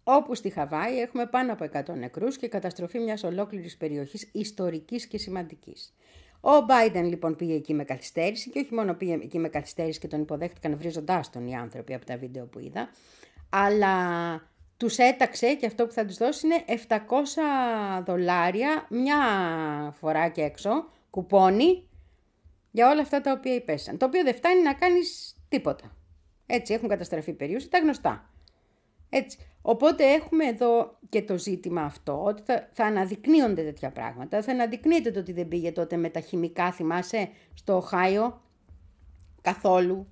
Όπου στη Χαβάη έχουμε πάνω από 100 νεκρούς και καταστροφή μιας ολόκληρης περιοχής ιστορικής και σημαντικής. Ο Biden λοιπόν πήγε εκεί με καθυστέρηση και όχι μόνο πήγε εκεί με καθυστέρηση και τον υποδέχτηκαν βρίζοντάς τον οι άνθρωποι από τα βίντεο που είδα, αλλά τους έταξε και αυτό που θα τους δώσει είναι 700 δολάρια μια φορά και έξω, κουπόνι, για όλα αυτά τα οποία υπέσαν. Το οποίο δεν φτάνει να κάνεις τίποτα. Έτσι έχουν καταστραφεί περιούσια, τα γνωστά. Έτσι. Οπότε έχουμε εδώ και το ζήτημα αυτό, ότι θα, θα αναδεικνύονται τέτοια πράγματα. Θα αναδεικνύεται το ότι δεν πήγε τότε με τα χημικά, θυμάσαι, στο Οχάιο, καθόλου.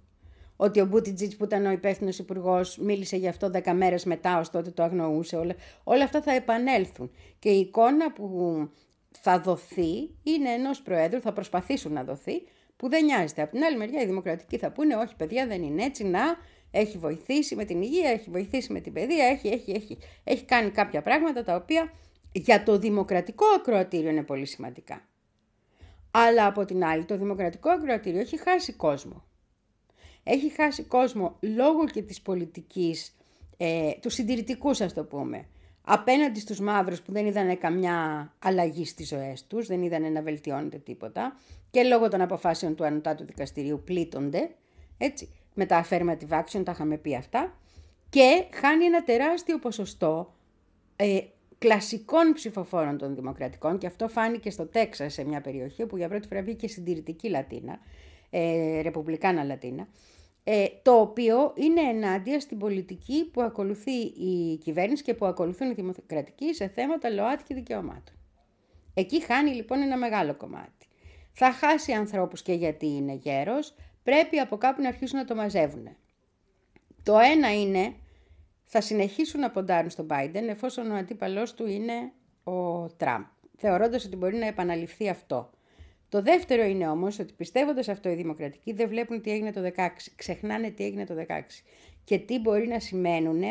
Ότι ο Μπούτιτζιτ που ήταν ο υπεύθυνος υπουργός μίλησε γι' αυτό δέκα μέρες μετά, ως τότε το αγνοούσε. Όλα, όλα αυτά θα επανέλθουν. Και η εικόνα που θα δοθεί είναι ενός Προέδρου, θα προσπαθήσουν να δοθεί, που δεν νοιάζεται. Από την άλλη μεριά οι Δημοκρατικοί θα πούνε όχι παιδιά δεν είναι έτσι, να έχει βοηθήσει με την υγεία, έχει βοηθήσει με την παιδεία, έχει, έχει, έχει, έχει κάνει κάποια πράγματα τα οποία για το δημοκρατικό ακροατήριο είναι πολύ σημαντικά. Αλλά από την άλλη το δημοκρατικό ακροατήριο έχει χάσει κόσμο. Έχει χάσει κόσμο λόγω και της πολιτικής, ε, του συντηρητικού ας το πούμε, απέναντι στους μαύρους που δεν είδαν καμιά αλλαγή στις ζωές τους, δεν είδαν να βελτιώνεται τίποτα και λόγω των αποφάσεων του Ανωτάτου Δικαστηρίου πλήττονται, έτσι. Με τα affirmative action, τα είχαμε πει αυτά, και χάνει ένα τεράστιο ποσοστό ε, κλασικών ψηφοφόρων των δημοκρατικών και αυτό φάνηκε στο Τέξας σε μια περιοχή που για πρώτη φορά βγήκε συντηρητική Λατίνα, ε, ρεπουμπλικάνα Λατίνα, ε, το οποίο είναι ενάντια στην πολιτική που ακολουθεί η κυβέρνηση και που ακολουθούν οι δημοκρατικοί σε θέματα ΛΟΑΤ και δικαιωμάτων. Εκεί χάνει λοιπόν ένα μεγάλο κομμάτι. Θα χάσει ανθρώπους και γιατί είναι γέρος, πρέπει από κάπου να αρχίσουν να το μαζεύουν. Το ένα είναι, θα συνεχίσουν να ποντάρουν στον Biden εφόσον ο αντίπαλός του είναι ο Τραμπ, θεωρώντας ότι μπορεί να επαναληφθεί αυτό. Το δεύτερο είναι όμως ότι πιστεύοντας αυτό οι δημοκρατικοί δεν βλέπουν τι έγινε το 16, ξεχνάνε τι έγινε το 16 και τι μπορεί να σημαίνουν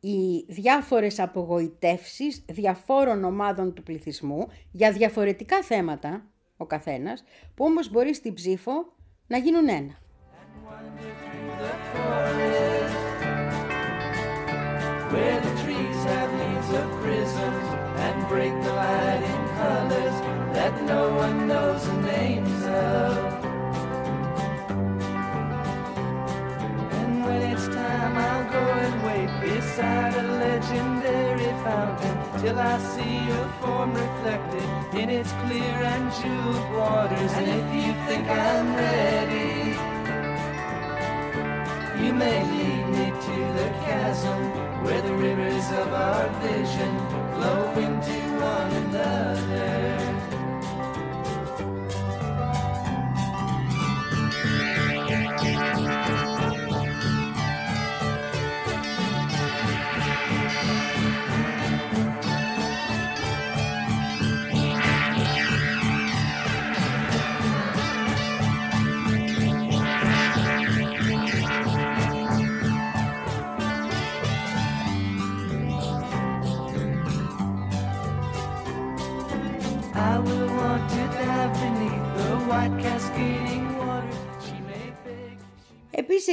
οι διάφορες απογοητεύσεις διαφόρων ομάδων του πληθυσμού για διαφορετικά θέματα ο καθένας, που όμως μπορεί στην ψήφο να γίνουν ένα. Where the trees have leaves of prisms and break the light in colors that no one knows the names of. And when it's time, I'll go and wait beside a legendary fountain till I see your form reflected in its clear and jeweled waters. And if you think I'm ready, you may lead me to the chasm where the rivers of our vision flow into one another.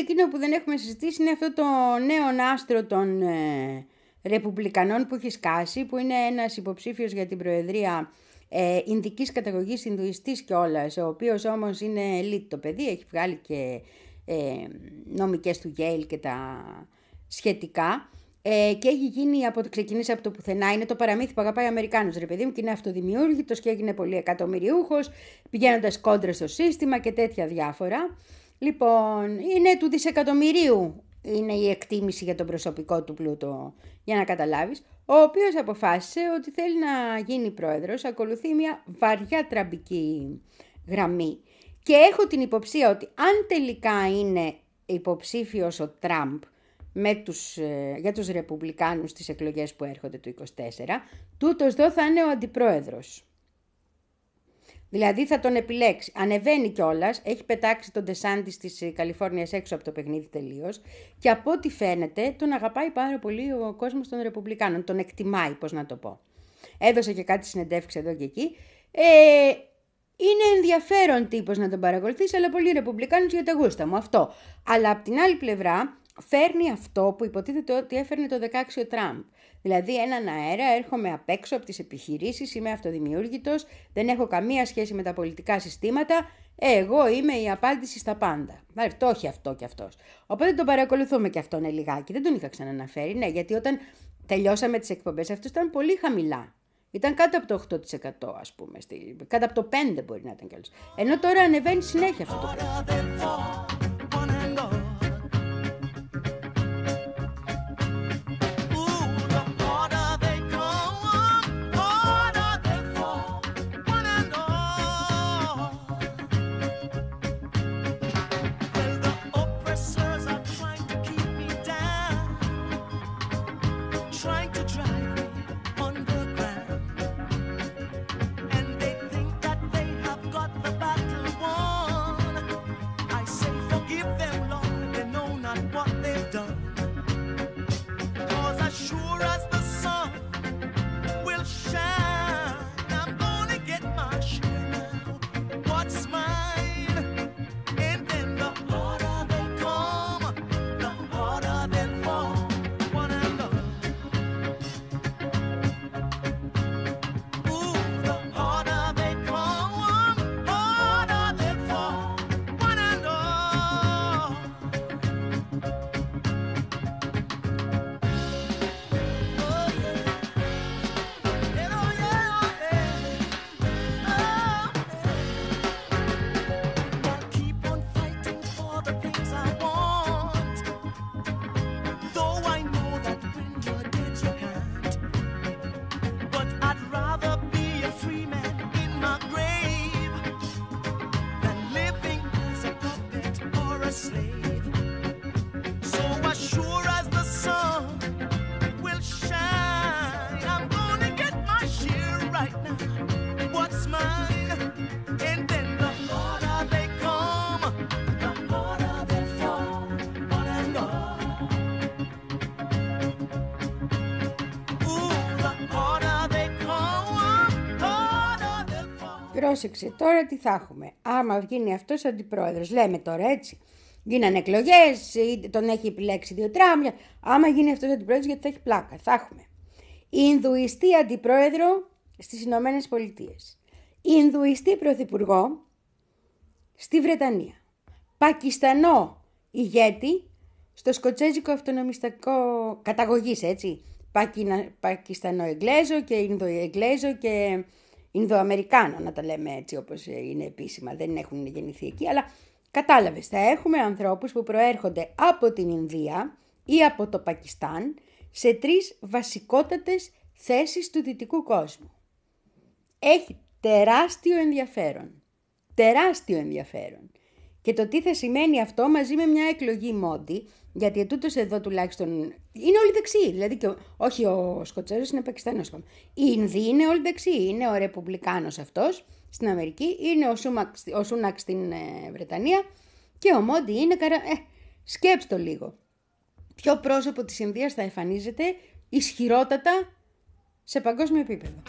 Εκείνο που δεν έχουμε συζητήσει είναι αυτό το νέο άστρο των ε, Ρεπουμπλικανών που έχει σκάσει, που είναι ένας υποψήφιος για την Προεδρία ε, Ινδικής καταγωγής Ινδουιστής κιόλας, ο οποίος όμως είναι elite το παιδί, έχει βγάλει και ε, νομικές του Yale και τα σχετικά. Ε, και έχει γίνει από το ξεκινήσει από το πουθενά. Είναι το παραμύθι που αγαπάει ο Αμερικάνος, ρε παιδί μου, και είναι αυτοδημιούργητος και έγινε πολύ εκατομμυριούχος, πηγαίνοντας κόντρα στο σύστημα και τέτοια διάφορα. Λοιπόν, είναι του δισεκατομμυρίου είναι η εκτίμηση για τον προσωπικό του πλούτο, για να καταλάβεις, ο οποίος αποφάσισε ότι θέλει να γίνει πρόεδρος, ακολουθεί μια βαριά τραμπική γραμμή. Και έχω την υποψία ότι αν τελικά είναι υποψήφιος ο Τραμπ με τους, ε, για τους Ρεπουμπλικάνους στις εκλογές που έρχονται του 24, τούτος εδώ θα είναι ο αντιπρόεδρος. Δηλαδή θα τον επιλέξει. Ανεβαίνει κιόλας, έχει πετάξει τον Ντεσάντη τη Καλιφόρνιας έξω από το παιχνίδι τελείως. Και από ό,τι φαίνεται, τον αγαπάει πάρα πολύ ο κόσμος των Ρεπουμπλικάνων. Τον εκτιμάει, πώς να το πω. Έδωσε και κάτι συνεντεύξεις εδώ και εκεί. Ε, είναι ενδιαφέρον τύπος να τον παρακολουθείς, αλλά πολύ ρεπουμπλικάνος για τα γούστα μου, αυτό. Αλλά από την άλλη πλευρά φέρνει αυτό που υποτίθεται ότι έφερνε το 16 ο Τραμπ. Δηλαδή έναν αέρα, έρχομαι απ' έξω από τις επιχειρήσεις, είμαι αυτοδημιούργητος, δεν έχω καμία σχέση με τα πολιτικά συστήματα, ε, εγώ είμαι η απάντηση στα πάντα. Δηλαδή, το έχει αυτό και αυτός. Οπότε τον παρακολουθούμε και αυτόν λιγάκι. Δεν τον είχα ξαναναφέρει, ναι, γιατί όταν τελειώσαμε τις εκπομπές αυτός ήταν πολύ χαμηλά. Ήταν κάτω από το 8% ας πούμε, στη, κάτω από το 5% μπορεί να ήταν κιόλας. Ενώ τώρα ανεβαίνει συνέχεια αυτό το πράγμα. Πρόσεξε, τώρα τι θα έχουμε. Άμα βγαίνει αυτός αντιπρόεδρος, λέμε τώρα έτσι. Γίνανε εκλογές, τον έχει επιλέξει δύο τράμια. Άμα γίνει αυτός αντιπρόεδρος, γιατί θα έχει πλάκα. Θα έχουμε. Ινδουιστή αντιπρόεδρο στις Ηνωμένες Πολιτείες. Ινδουιστή πρωθυπουργό στη Βρετανία. Πακιστανό ηγέτη στο σκοτσέζικο αυτονομιστικό καταγωγής, έτσι. Πακινα... Πακιστανό Εγγλέζο και Ινδοεγγλέζο και Ινδοαμερικάνο, να τα λέμε έτσι όπως είναι επίσημα, δεν έχουν γεννηθεί εκεί, αλλά κατάλαβες, θα έχουμε ανθρώπους που προέρχονται από την Ινδία ή από το Πακιστάν σε τρεις βασικότατες θέσεις του δυτικού κόσμου. Έχει τεράστιο ενδιαφέρον. Τεράστιο ενδιαφέρον. Και το τι θα σημαίνει αυτό μαζί με μια εκλογή μόντι, γιατί ετούτος εδώ τουλάχιστον είναι όλοι δεξιοί. Δηλαδή, και ο- όχι ο Σκοτσέζος είναι Πακιστανός. είπαμε. Οι Ινδοί είναι όλοι δεξιοί. Είναι ο Ρεπουμπλικάνος αυτός στην Αμερική, είναι ο, Σούμακ, ο Σούνακ στην ε, Βρετανία και ο Μόντι είναι καρα... Ε, σκέψτε το λίγο. Ποιο πρόσωπο της Ινδίας θα εμφανίζεται ισχυρότατα σε παγκόσμιο επίπεδο;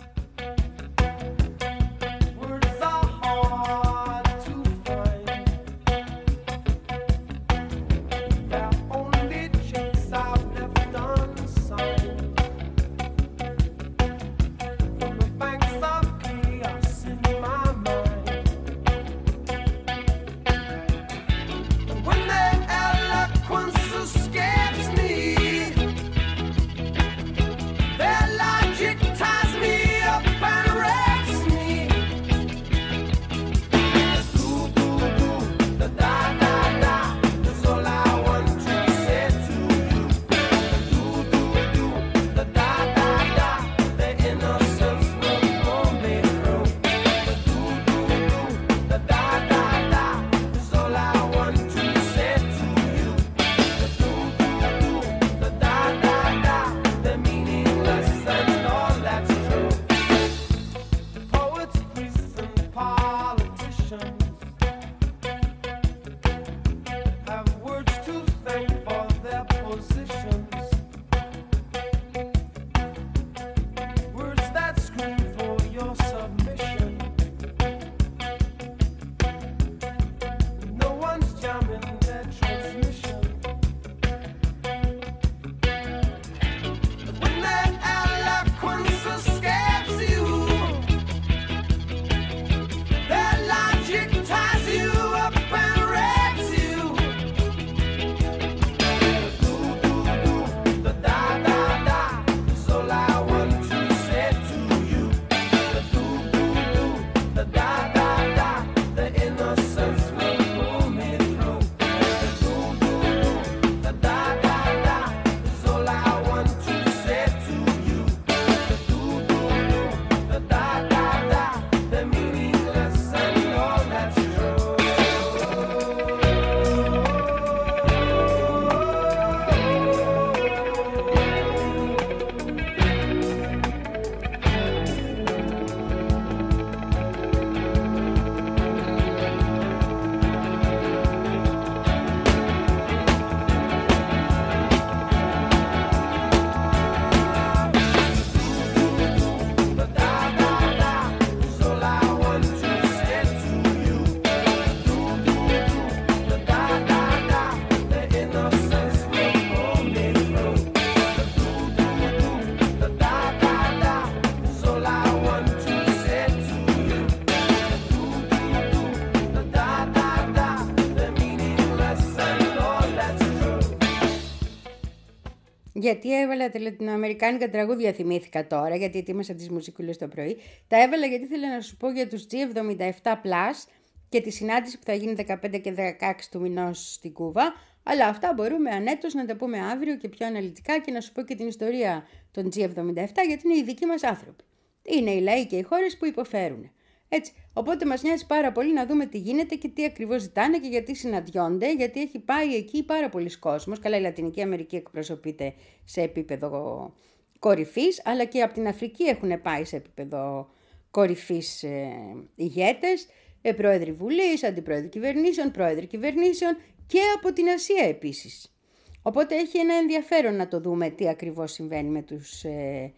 Γιατί έβαλα τα λατινοαμερικάνικα τραγούδια, θυμήθηκα τώρα, γιατί ετοίμασα τις μουσικούλες το πρωί. Τα έβαλα γιατί ήθελα να σου πω για τους G77 Plus και τη συνάντηση που θα γίνει 15 και 16 του μηνός στην Κούβα. Αλλά αυτά μπορούμε ανέτος να τα πούμε αύριο και πιο αναλυτικά και να σου πω και την ιστορία των G77 γιατί είναι οι δικοί μας άνθρωποι. Είναι οι λαοί και οι χώρες που υποφέρουν. Έτσι. Οπότε μας νοιάζει πάρα πολύ να δούμε τι γίνεται και τι ακριβώς ζητάνε και γιατί συναντιόνται, γιατί έχει πάει εκεί πάρα πολλοί κόσμος. Καλά, η Λατινική Αμερική εκπροσωπείται σε επίπεδο κορυφής, αλλά και από την Αφρική έχουν πάει σε επίπεδο κορυφής ε, ηγέτες, ε, πρόεδροι βουλής, αντιπρόεδροι κυβερνήσεων, πρόεδροι κυβερνήσεων και από την Ασία επίσης. Οπότε έχει ένα ενδιαφέρον να το δούμε τι ακριβώς συμβαίνει με τους ε,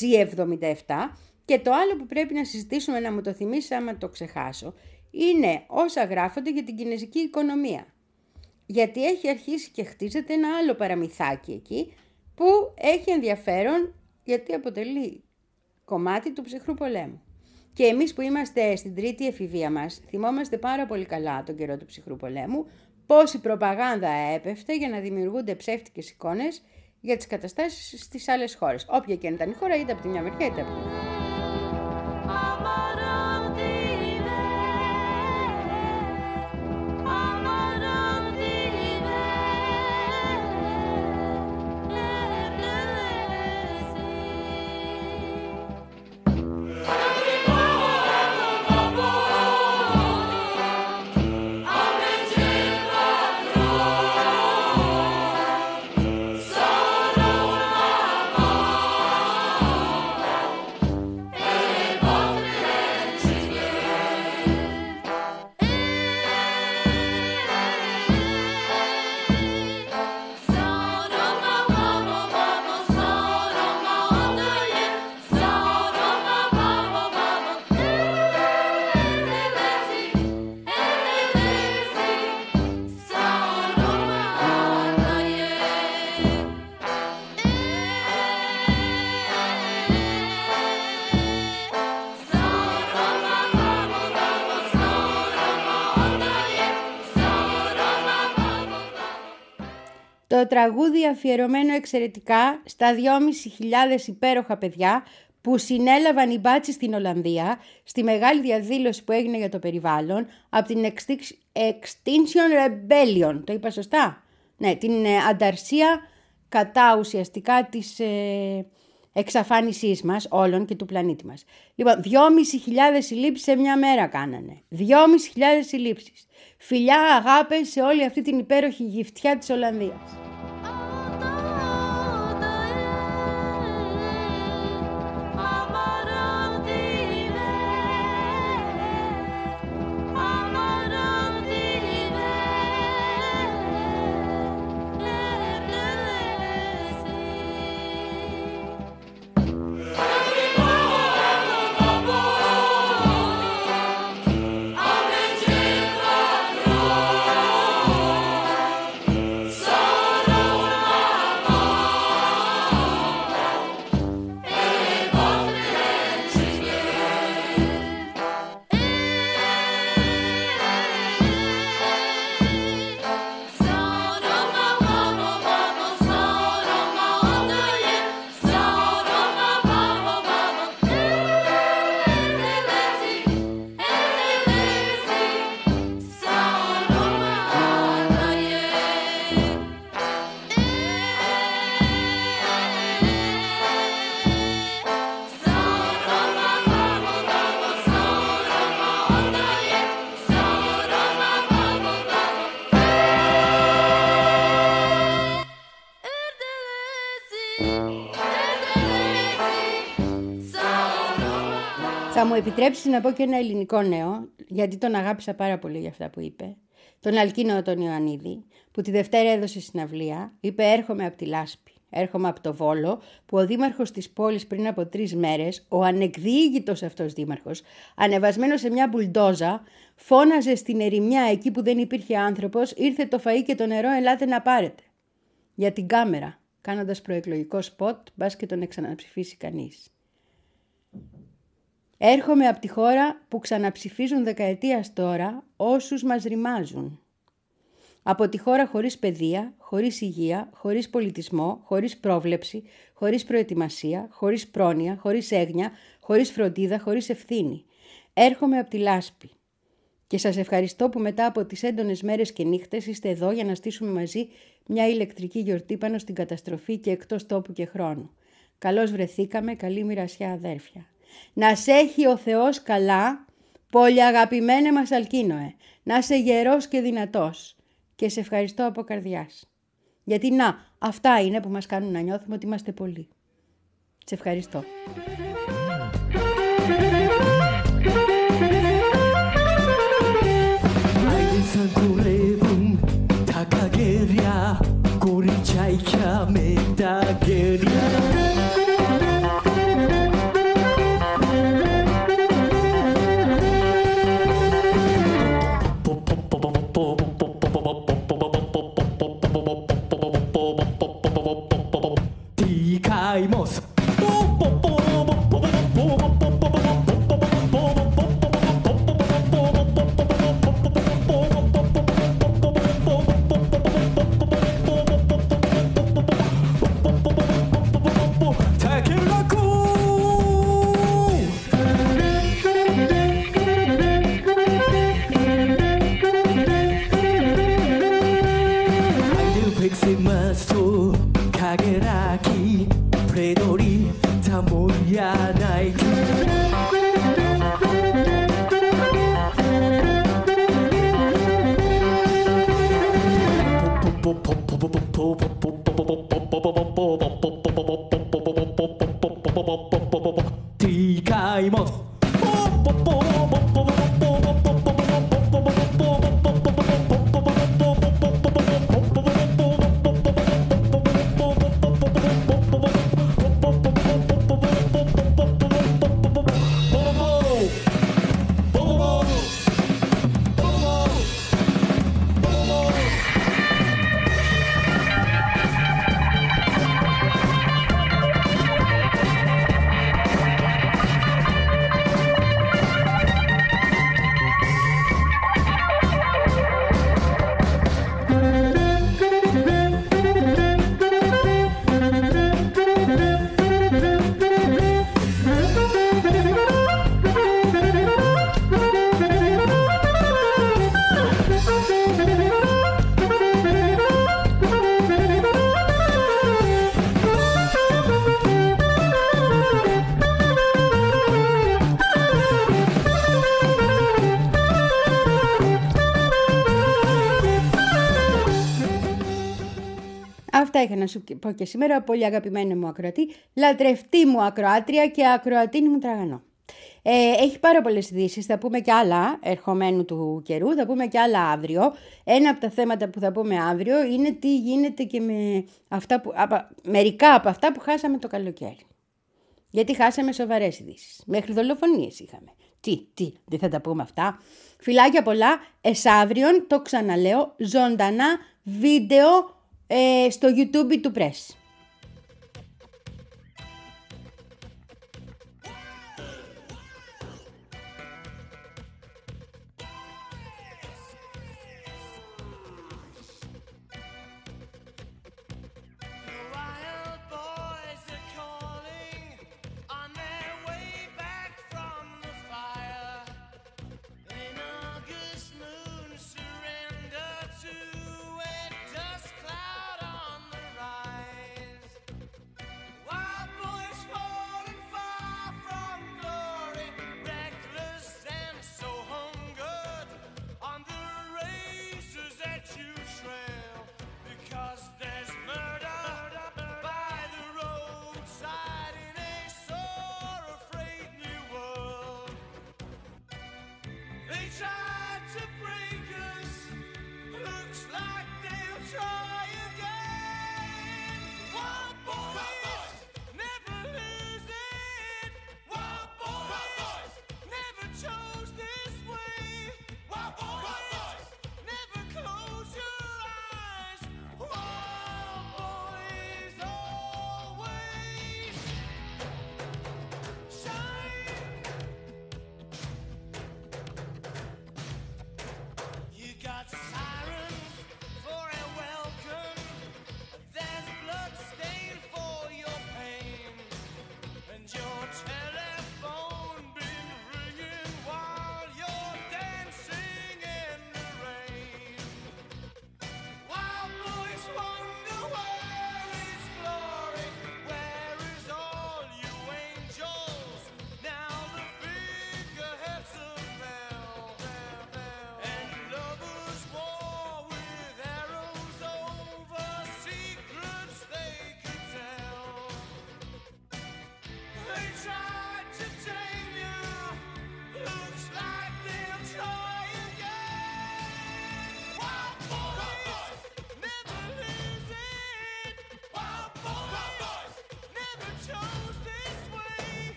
G77 και το άλλο που πρέπει να συζητήσουμε να μου το θυμίσεις άμα το ξεχάσω είναι όσα γράφονται για την κινέζικη οικονομία. Γιατί έχει αρχίσει και χτίζεται ένα άλλο παραμυθάκι εκεί που έχει ενδιαφέρον γιατί αποτελεί κομμάτι του ψυχρού πολέμου. Και εμείς που είμαστε στην τρίτη εφηβεία μας θυμόμαστε πάρα πολύ καλά τον καιρό του ψυχρού πολέμου πόση προπαγάνδα έπεφτε για να δημιουργούνται ψεύτικες εικόνες για τις καταστάσεις στις άλλες χώρες. Όποια και αν ήταν η χώρα είτε από τη μια μεριά είτε από την άλλη. Το τραγούδι αφιερωμένο εξαιρετικά στα 2.500 υπέροχα παιδιά που συνέλαβαν οι μπάτσι στην Ολλανδία στη μεγάλη διαδήλωση που έγινε για το περιβάλλον από την Extinct- Extinction Rebellion. Το είπα σωστά; Ναι, την ε, ανταρσία κατά ουσιαστικά της ε, εξαφάνισής μας όλων και του πλανήτη μας. Λοιπόν, 2.500 συλλήψεις σε μια μέρα κάνανε. 2.500 συλλήψεις. Φιλιά, αγάπες σε όλη αυτή την υπέροχη γυφτιά της Ολλανδίας. Θα μου επιτρέψεις να πω και ένα ελληνικό νέο, γιατί τον αγάπησα πάρα πολύ για αυτά που είπε. Τον Αλκίνο τον Ιωαννίδη, που τη Δευτέρα έδωσε συναυλία, είπε έρχομαι από τη Λάσπη, έρχομαι από το Βόλο, που ο δήμαρχος της πόλης πριν από τρεις μέρες, ο ανεκδίγητος αυτός δήμαρχος, ανεβασμένος σε μια μπουλντόζα, φώναζε στην ερημιά εκεί που δεν υπήρχε άνθρωπος, ήρθε το φαΐ και το νερό, ελάτε να πάρετε. Για την κάμερα, κάνοντας προεκλογικό σποτ, μπας και τον εξαναψηφίσει κανείς. Έρχομαι από τη χώρα που ξαναψηφίζουν δεκαετίας τώρα όσους μας ρημάζουν. Από τη χώρα χωρίς παιδεία, χωρίς υγεία, χωρίς πολιτισμό, χωρίς πρόβλεψη, χωρίς προετοιμασία, χωρίς πρόνοια, χωρίς έγνοια, χωρίς φροντίδα, χωρίς ευθύνη. Έρχομαι από τη λάσπη. Και σας ευχαριστώ που μετά από τις έντονες μέρες και νύχτες είστε εδώ για να στήσουμε μαζί μια ηλεκτρική γιορτή πάνω στην καταστροφή και εκτός τόπου και χρόνου. Καλώς βρεθήκαμε, καλή μοιρασιά αδέρφια. Νας σε έχει ο Θεός καλά, πολύ αγαπημένε μας Αλκίνοε. Να είσαι γερός και δυνατός. Και σε ευχαριστώ από καρδιάς. Γιατί να, αυτά είναι που μας κάνουν να νιώθουμε ότι είμαστε πολλοί. Σε ευχαριστώ. Άρχισαν δουλεύουν τα καγέρια Κοριτσάκια με τα να σου πω και σήμερα, πολύ αγαπημένη μου ακροατή, λατρευτή μου ακροάτρια και ακροατίνη μου τραγανό. Ε, έχει πάρα πολλές ειδήσεις. θα πούμε και άλλα ερχομένου του καιρού, θα πούμε και άλλα αύριο. Ένα από τα θέματα που θα πούμε αύριο είναι τι γίνεται και με αυτά που, απα, μερικά από αυτά που χάσαμε το καλοκαίρι. Γιατί χάσαμε σοβαρές ειδήσεις. Μέχρι δολοφονίες είχαμε. Τι, τι, δεν θα τα πούμε αυτά. Φιλάκια πολλά. Εσάβριον, το ξαναλέω, ζωντανά βίντεο ε, στο YouTube του Press.